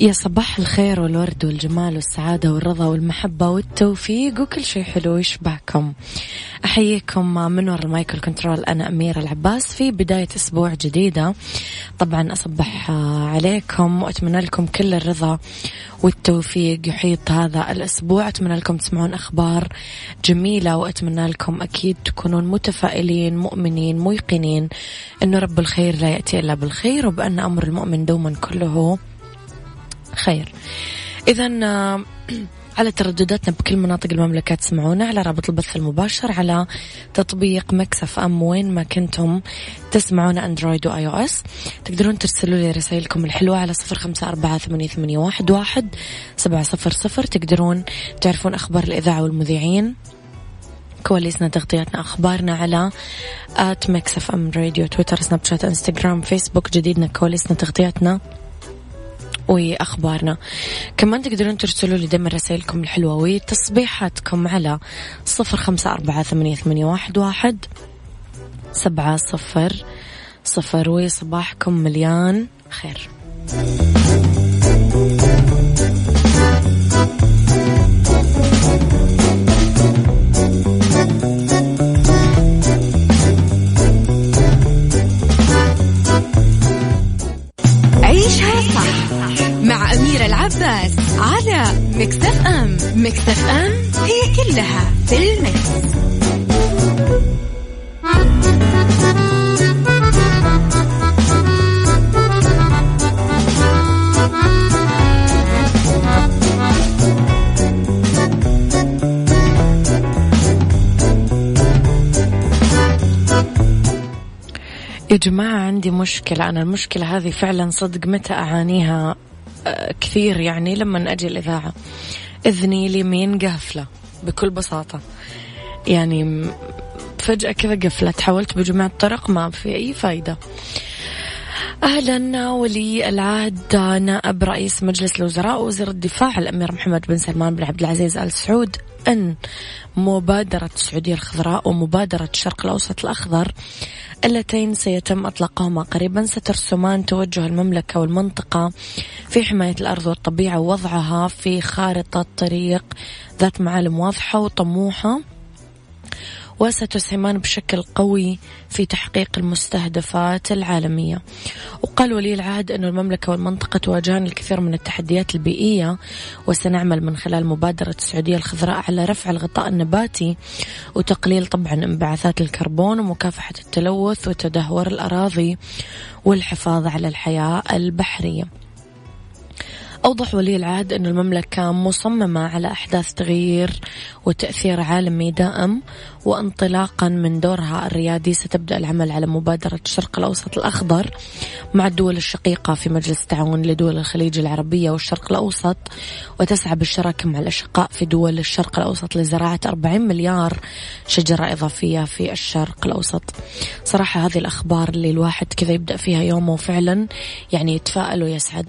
يا صباح الخير والورد والجمال والسعادة والرضا والمحبة والتوفيق وكل شيء حلو يشبهكم أحييكم من وراء المايكل كنترول أنا أميرة العباس في بداية أسبوع جديدة. طبعا أصبح عليكم وأتمنى لكم كل الرضا والتوفيق يحيط هذا الأسبوع. أتمنى لكم تسمعون أخبار جميلة وأتمنى لكم أكيد تكونون متفائلين مؤمنين موقنين أنه رب الخير لا يأتي إلا بالخير وبأن أمر المؤمن دوما كله خير. إذا آه، على تردداتنا بكل مناطق المملكة تسمعونا على رابط البث المباشر على تطبيق Mix FM وين ما كنتم تسمعون Android و iOS تقدرون ترسلوا لي رسائلكم الحلوة على صفر خمسة أربعة ثمانية واحد واحد سبعة صفر صفر. تقدرون تعرفون أخبار الإذاعة والمذيعين. كواليسنا تغطياتنا أخبارنا على at Mix FM Radio تويتر سناب شات إنستغرام فيسبوك. جديدنا كواليسنا تغطياتنا. وأخبارنا كمان تقدرون ترسلوا لي دائما رسائلكم الحلوة وتصبيحاتكم على صفر خمسة أربعة ثمانية, واحد سبعة صفر صفر وصباحكم مليان خير. مشكلة أنا المشكلة هذه فعلا صدق متى أعانيها كثير يعني لما أجي الإذاعة. إذني اليمين قافلة بكل بساطة. يعني فجأة كذا قفلت حاولت بجميع الطرق ما في أي فايدة. أهلا ولي العهد نائب رئيس مجلس الوزراء وزير الدفاع الأمير محمد بن سلمان بن عبد العزيز آل سعود أن مبادرة السعودية الخضراء ومبادرة الشرق الأوسط الأخضر اللتين سيتم إطلاقهما قريبا. سترسمان توجه المملكة والمنطقة في حماية الأرض والطبيعة ووضعها في خارطة طريق ذات معالم واضحة وطموحة. وستسهمان بشكل قوي في تحقيق المستهدفات العالمية. وقال ولي العهد أن المملكة والمنطقة تواجهان الكثير من التحديات البيئية وسنعمل من خلال مبادرة السعودية الخضراء على رفع الغطاء النباتي وتقليل طبعا انبعاثات الكربون ومكافحة التلوث وتدهور الأراضي والحفاظ على الحياة البحرية. أوضح ولي العهد أن المملكة مصممة على أحداث تغيير وتأثير عالمي دائم وانطلاقا من دورها الريادي. ستبدأ العمل على مبادرة الشرق الأوسط الأخضر مع الدول الشقيقة في مجلس التعاون لدول الخليج العربية والشرق الأوسط وتسعى بالشراكة مع الأشقاء في دول الشرق الأوسط لزراعة 40 مليار شجرة إضافية في الشرق الأوسط. صراحة هذه الأخبار اللي الواحد كذا يبدأ فيها يومه وفعلا يعني يتفائل ويسعد.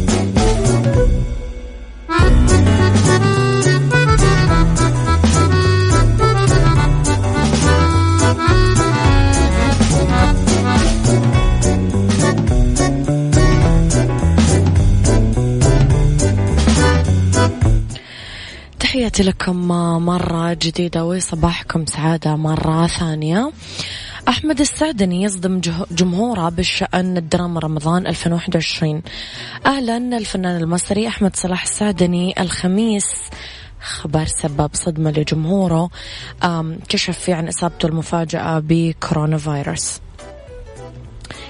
لكم مرة جديدة وصباحكم سعادة مرة ثانية. أحمد السعدني يصدم جمهوره بالشأن الدراما رمضان 2021 أعلن الفنان المصري أحمد صلاح السعدني الخميس. خبر سبب صدمة لجمهوره كشف فيه عن إصابته المفاجئة بكورونا فيروس.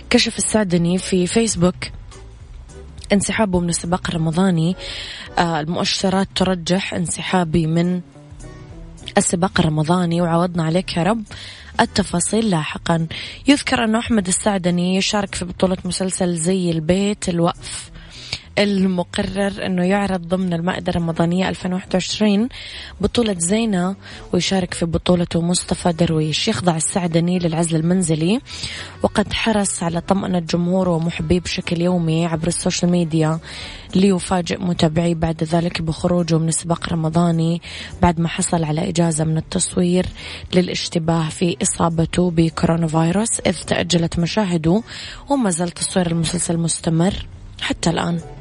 كشف السعدني في فيسبوك انسحابه من السباق الرمضاني. آه، المؤشرات ترجح انسحابي من السباق الرمضاني وعوضنا عليك يا رب. التفاصيل لاحقا. يذكر أن أحمد السعدني يشارك في بطولة مسلسل زي البيت الوقف. المقرر أنه يعرض ضمن المائدة الرمضانية 2021 بطولة زينة ويشارك في بطولته مصطفى درويش. يخضع السعدني للعزل المنزلي وقد حرص على طمأنة جمهوره ومحبيه بشكل يومي عبر ال social media ليفاجئ متابعيه بعد ذلك بخروجه من السباق الرمضاني بعد ما حصل على إجازة من التصوير للاشتباه في إصابته بكورونا فيروس إذ تأجلت مشاهده وما زال تصوير المسلسل مستمر حتى الآن.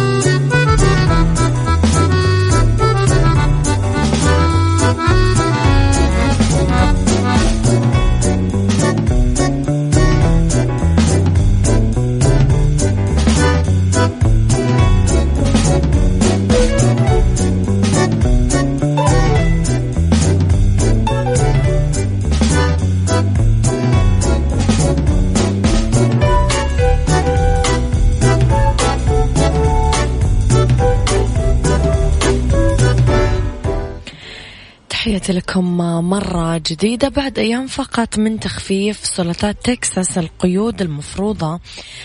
مرة جديدة بعد أيام فقط من تخفيف سلطات تكساس القيود المفروضة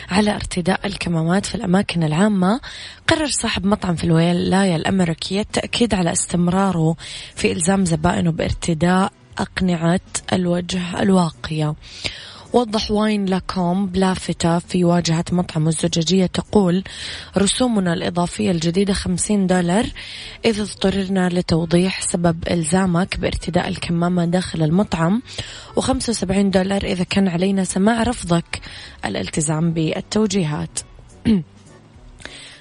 على ارتداء الكمامات في الأماكن العامة قرر صاحب مطعم في الولاية الأمريكية التأكيد على استمراره في إلزام زبائنه بارتداء أقنعة الوجه الواقية. وضح واين لاكوم بلافتة في واجهة مطعم الزجاجية تقول رسومنا الإضافية الجديدة خمسين دولار إذا اضطررنا لتوضيح سبب إلزامك بارتداء الكمامة داخل المطعم وخمسة وسبعين دولار إذا كان علينا سماع رفضك. الالتزام بالتوجيهات.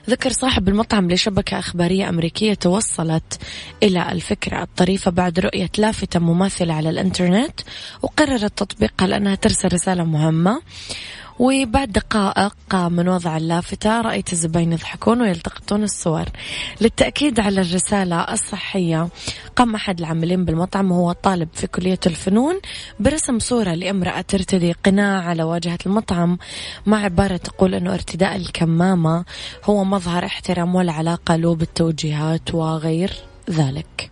ذكر صاحب المطعم لشبكة أخبارية أمريكية توصلت إلى الفكرة الطريفة بعد رؤية لافتة مماثلة على الإنترنت وقررت تطبيقها لأنها ترسل رسالة مهمة. وبعد دقائق من وضع اللافتة رأيت الزباين يضحكون ويلتقطون الصور. للتأكيد على الرسالة الصحية قام أحد العاملين بالمطعم وهو طالب في كلية الفنون برسم صورة لامرأة ترتدي قناع على واجهة المطعم. مع عبارة تقول أنه ارتداء الكمامة هو مظهر احترام ولا علاقة له بالتوجيهات وغير ذلك.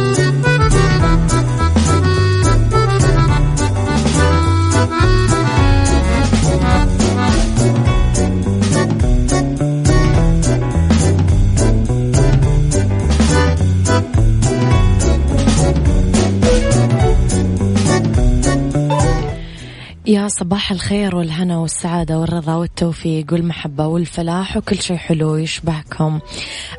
يا صباح الخير والهنا والسعادة والرضا والتوفيق والمحبة والفلاح وكل شيء حلو يشبهكم.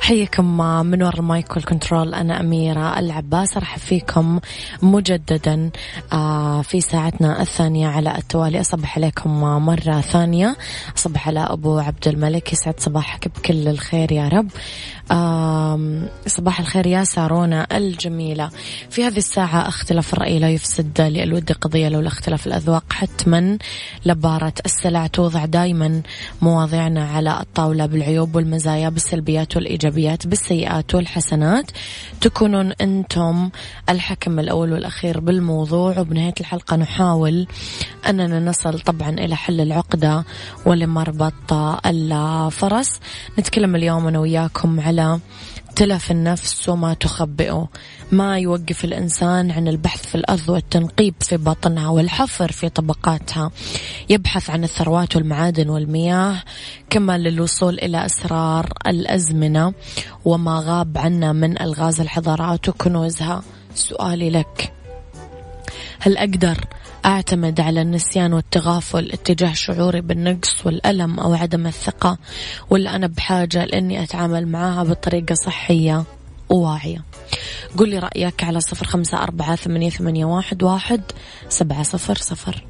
حيكم من وراء المايك والكنترول أنا أميرة العباس. أرحب فيكم مجددا آه، في ساعتنا الثانية على التوالي. أصبح عليكم مرة ثانية. أصبح على أبو عبد الملك. يسعد صباحك بكل الخير يا رب. صباح الخير يا سارونا الجميلة. في هذه الساعة اختلاف الرأي لا يفسد للود قضية لولا اختلاف الأذواق. حتما لبارة السلع توضع دايما مواضيعنا على الطاولة بالعيوب والمزايا بالسلبيات والإيجابيات بالسيئات والحسنات. تكونون أنتم الحكم الأول والأخير بالموضوع. وبنهاية الحلقة نحاول أننا نصل طبعا إلى حل العقدة ولمربط الفرس. نتكلم اليوم أنا وياكم على تلف النفس وما تخبئه ما يوقف الإنسان عن البحث في الأرض والتنقيب في بطنها والحفر في طبقاتها. يبحث عن الثروات والمعادن والمياه كما للوصول إلى أسرار الأزمنة. وما غاب عنا من ألغاز الحضارات وكنوزها. سؤالي لك هل أقدر أعتمد على النسيان والتغافل اتجاه شعوري بالنقص والألم أو عدم الثقة ولا أنا بحاجة لأني أتعامل معها بطريقة صحية وواعية. قل لي رأيك على صفر خمسة أربعة ثمانية, واحد سبعة صفر صفر.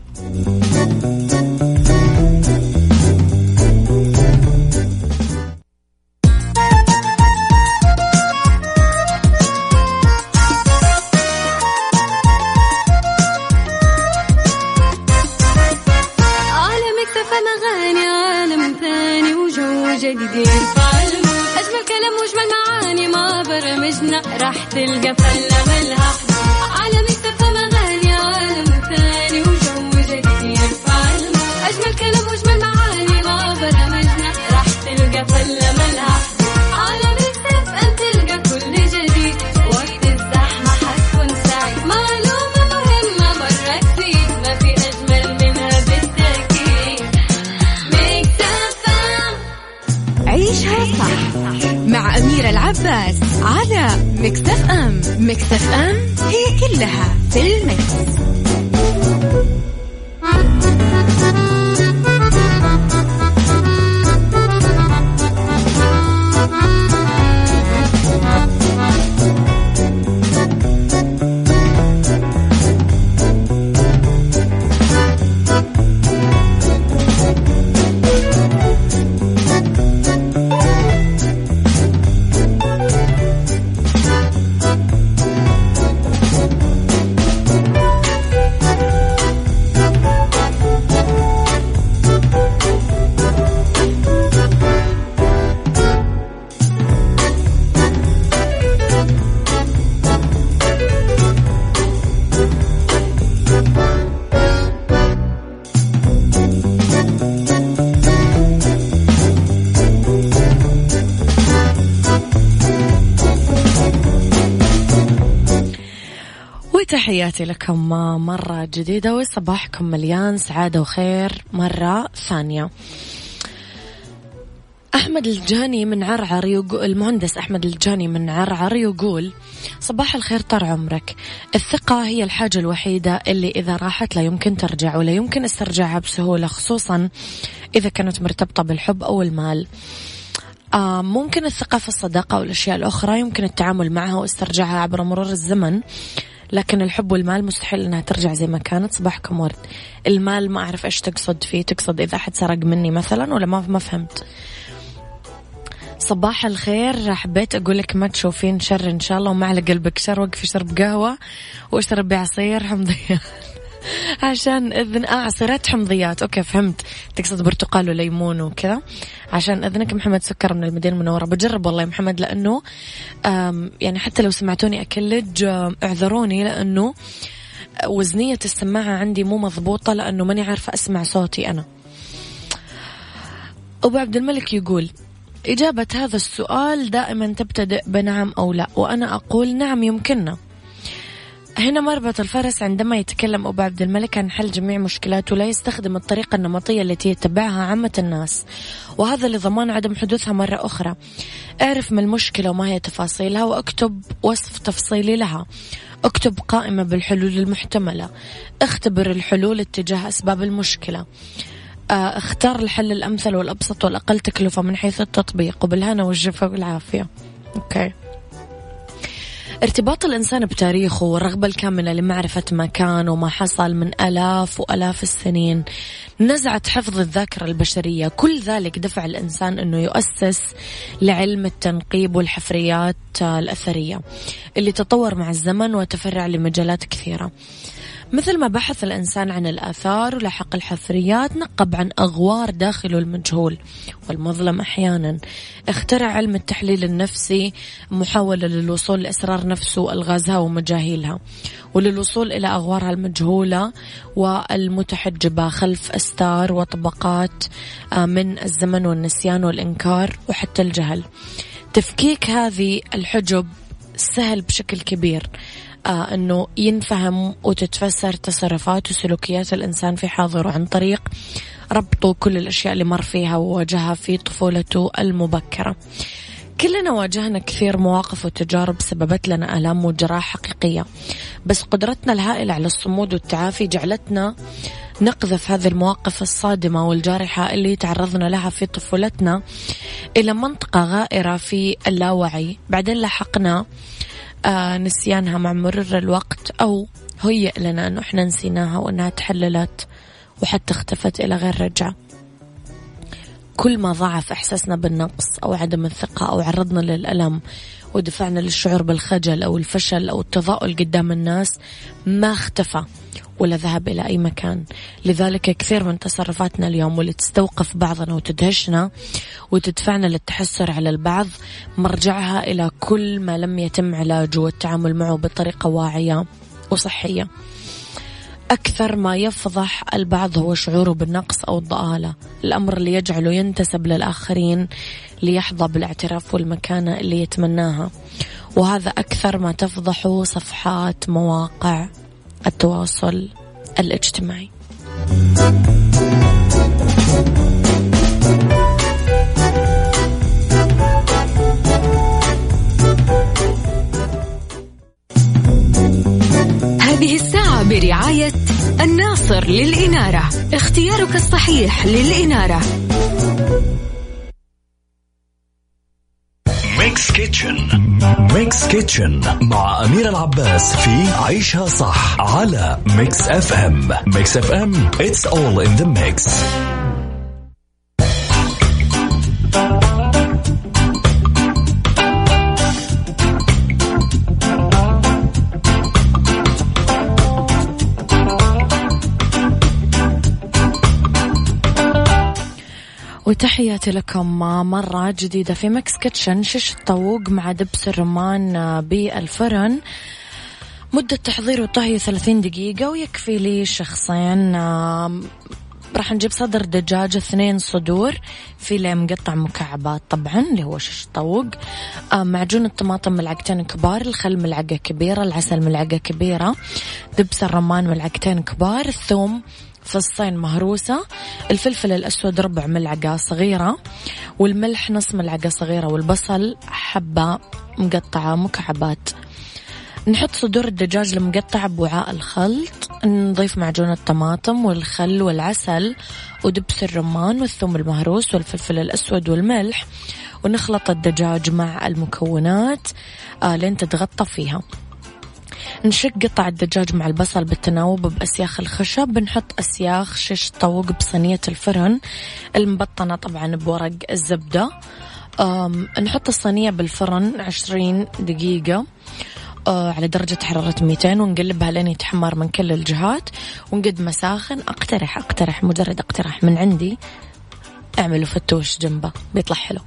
تحياتي لكم مرة جديدة وصباحكم مليان سعادة وخير مرة ثانية. أحمد الجاني من عرعر يقول المهندس أحمد الجاني من عرعر يقول صباح الخير طال عمرك. الثقة هي الحاجة الوحيدة اللي إذا راحت لا يمكن ترجع ولا يمكن استرجاعها بسهولة خصوصا إذا كانت مرتبطة بالحب أو المال. آه ممكن الثقة في الصداقة والأشياء الأخرى يمكن التعامل معها واسترجاعها عبر مرور الزمن. لكن الحب والمال مستحيل إنها ترجع زي ما كانت. صباحكم ورد. المال ما أعرف إيش تقصد فيه. تقصد إذا أحد سرق مني مثلا ولا ما ما فهمت. صباح الخير. حبيت أقول لك ما تشوفين شر إن شاء الله. وما على قلبك شر وقفي شرب قهوة. واشربي عصير. حمضية. عشان اذن آه عصيرات حمضيات. أوكي فهمت. تقصد برتقال وليمون وكذا. عشان إذنك محمد سكر من المدينة المنورة. بجرب والله يا محمد لأنه يعني حتى لو سمعتوني أكلج اعذروني لأنه وزنية السماعة عندي مو مضبوطة لأنه ماني عارفة أسمع صوتي أنا. أبو عبد الملك يقول إجابة هذا السؤال دائما تبتدئ بنعم أو لا؟ وأنا أقول نعم يمكننا. هنا مربط الفرس عندما يتكلم أبو عبد الملك عن حل جميع مشكلاته لا يستخدم الطريقة النمطية التي يتبعها عامة الناس. وهذا لضمان عدم حدوثها مرة أخرى. اعرف ما المشكلة وما هي تفاصيلها وأكتب وصف تفصيلي لها. أكتب قائمة بالحلول المحتملة. اختبر الحلول اتجاه أسباب المشكلة. آه، اختار الحل الأمثل والأبسط والأقل تكلفة من حيث التطبيق. وبالهنا والجفا والعافية. أوكي. ارتباط الإنسان بتاريخه والرغبة الكاملة لمعرفة ما كان وما حصل من آلاف وآلاف السنين. نزعت حفظ الذاكرة البشرية. كل ذلك دفع الإنسان أنه يؤسس لعلم التنقيب والحفريات الأثرية اللي تطور مع الزمن وتفرع لمجالات كثيرة. مثل ما بحث الإنسان عن الآثار ولحق الحفريات نقب عن أغوار داخله المجهول والمظلم أحيانا. اخترع علم التحليل النفسي محاولة للوصول لأسرار نفسه ألغازها ومجاهيلها وللوصول إلى أغوارها المجهولة والمتحجبة خلف أستار وطبقات آه، من الزمن والنسيان والإنكار وحتى الجهل. تفكيك هذه الحجب سهل بشكل كبير. آه أنه ينفهم وتتفسر تصرفات وسلوكيات الإنسان في حاضره عن طريق ربطه كل الأشياء اللي مر فيها وواجهها في طفولته المبكرة. كلنا واجهنا كثير مواقف وتجارب سببت لنا آلام وجراح حقيقية بس قدرتنا الهائلة على الصمود والتعافي جعلتنا نقذف هذه المواقف الصادمة والجارحة اللي تعرضنا لها في طفولتنا إلى منطقة غائرة في اللاوعي. بعدين لحقنا آه نسيانها مع مرور الوقت أو هيئ لنا أنه إحنا نسيناها وأنها تحللت وحتى اختفت إلى غير رجعة. كل ما ضعف إحساسنا بالنقص أو عدم الثقة أو عرضنا للألم ودفعنا للشعور بالخجل أو الفشل أو التضاؤل قدام الناس ما اختفى ولا ذهب إلى أي مكان. لذلك كثير من تصرفاتنا اليوم واللي تستوقف بعضنا وتدهشنا وتدفعنا للتحسر على البعض مرجعها إلى كل ما لم يتم علاجه والتعامل معه بطريقة واعية وصحية. أكثر ما يفضح البعض هو شعوره بالنقص أو الضآلة. الأمر اللي يجعله ينتسب للآخرين ليحظى بالاعتراف والمكانة اللي يتمناها. وهذا أكثر ما تفضحه صفحات مواقع التواصل الاجتماعي. برعاية الناصر للإنارة. اختيارك الصحيح للإنارة. Mix Kitchen Mix Kitchen مع أمير العباس في عيشها صح على Mix FM Mix FM it's all in the mix. وتحياتي لكم مرة جديدة في Mix Kitchen شيش الطاووق مع دبس الرمان بالفرن. مدة تحضير وطهي 30 دقيقة ويكفي لي شخصين راح نجيب صدر دجاج اثنين صدور فيليه مقطع مكعبات طبعا اللي هو شيش طاووق. معجون الطماطم ملعقتين كبار الخل ملعقة كبيرة العسل ملعقة كبيرة دبس الرمان ملعقتين كبار الثوم فصين مهروسة الفلفل الأسود ربع ملعقة صغيرة والملح نص ملعقة صغيرة والبصل حبة مقطعة مكعبات. نحط صدور الدجاج المقطع بوعاء الخلط نضيف معجون الطماطم والخل والعسل ودبس الرمان والثوم المهروس والفلفل الأسود والملح ونخلط الدجاج مع المكونات آه لين تتغطى فيها. نشق قطع الدجاج مع البصل بالتناوب بأسياخ الخشب بنحط أسياخ شش طوق بصينية الفرن المبطنة طبعا بورق الزبدة. نحط الصينية بالفرن عشرين دقيقة. آه على درجة حرارة 200 ونقلبها لين يتحمر من كل الجهات. ونقد مساخن. أقترح أقترح مجرد اقتراح من عندي. أعملوا فتوش جنبه بيطلع حلو.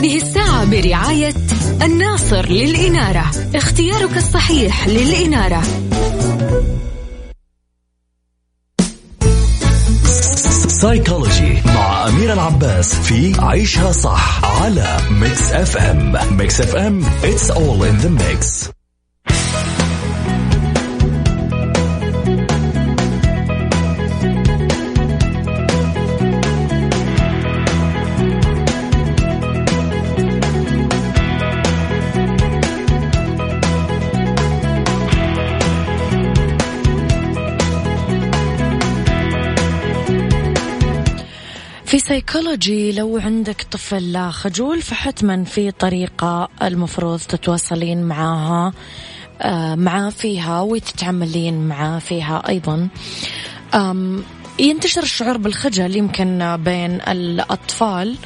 هذه الساعة برعاية الناصر للإنارة. اختيارك الصحيح للإنارة. سايكولوجي مع أمير العباس في عيشها صح على Mix FM Mix FM it's all in the mix. سيكولوجي لو عندك طفل خجول فحتما في طريقة المفروض تتواصلين معاها آه، معاه فيها وتتعاملين معاه فيها أيضا. ينتشر الشعور بالخجل يمكن بين الأطفال.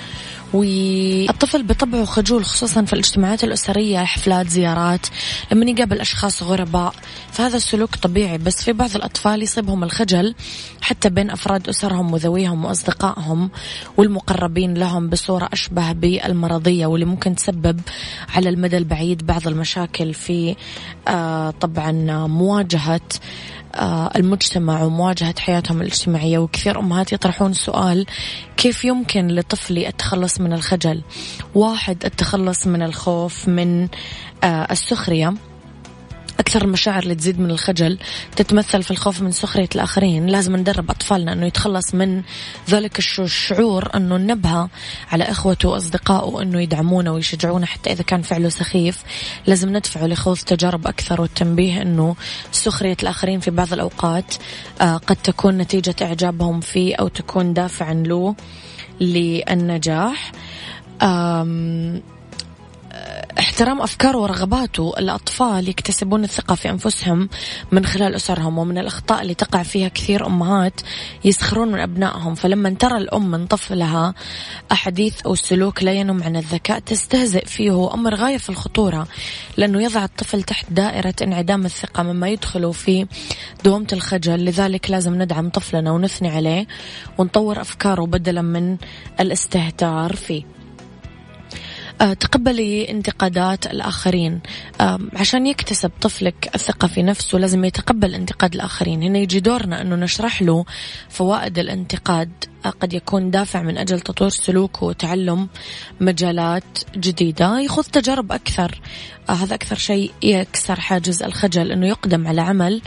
والطفل بطبعه خجول خصوصا في الاجتماعات الأسرية حفلات زيارات لما يقابل أشخاص غرباء. فهذا السلوك طبيعي بس في بعض الأطفال يصيبهم الخجل حتى بين أفراد أسرهم وذويهم وأصدقائهم والمقربين لهم بصورة أشبه بالمرضية واللي ممكن تسبب على المدى البعيد بعض المشاكل في آه طبعا مواجهة المجتمع ومواجهة حياتهم الاجتماعية وكثير أمهات يطرحون سؤال كيف يمكن لطفلي التخلص من الخجل؟ واحد التخلص من الخوف من آه، السخرية. أكثر المشاعر اللي تزيد من الخجل تتمثل في الخوف من سخرية الآخرين. لازم ندرب أطفالنا أنه يتخلص من ذلك الش- الشعور أنه ننبه على إخوته وأصدقائه أنه يدعمونه ويشجعونه حتى إذا كان فعله سخيف. لازم ندفعه لخوض تجارب أكثر والتنبيه أنه سخرية الآخرين في بعض الأوقات آه، قد تكون نتيجة إعجابهم فيه أو تكون دافعا له للنجاح. احترام أفكاره ورغباته الأطفال يكتسبون الثقة في أنفسهم من خلال أسرهم ومن الأخطاء اللي تقع فيها كثير أمهات يسخرون من أبنائهم. فلما ترى الأم من طفلها أحاديث أو سلوك لا ينم عن الذكاء تستهزئ فيه هو أمر غاية في الخطورة لأنه يضع الطفل تحت دائرة انعدام الثقة مما يدخله في دوامة الخجل. لذلك لازم ندعم طفلنا ونثني عليه ونطور أفكاره بدلا من الاستهتار فيه. تقبلي انتقادات الآخرين. عشان يكتسب طفلك الثقة في نفسه لازم يتقبل انتقاد الآخرين. هنا يجي دورنا أنه نشرح له فوائد الانتقاد. آه، قد يكون دافع من أجل تطوير سلوكه وتعلم مجالات جديدة. يخوض تجارب أكثر. آه، هذا أكثر شيء يكسر حاجز الخجل أنه يقدم على عمل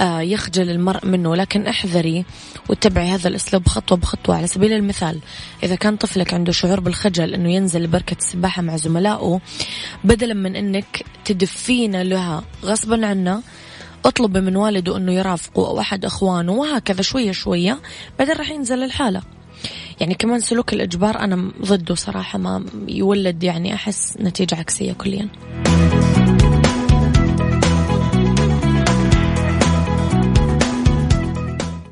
آه، يخجل المرء منه. لكن احذري واتبعي هذا الأسلوب خطوة بخطوة. على سبيل المثال إذا كان طفلك عنده شعور بالخجل أنه ينزل لبركة السباحة مع زملائه بدلا من أنك تدفين لها غصبا عنه اطلبي من والده أنه يرافقه أو أحد أخوانه وهكذا شوية شوية بعدين راح ينزل الحالة. يعني كمان سلوك الإجبار أنا ضده صراحة ما يولد يعني أحس نتيجة عكسية كليا.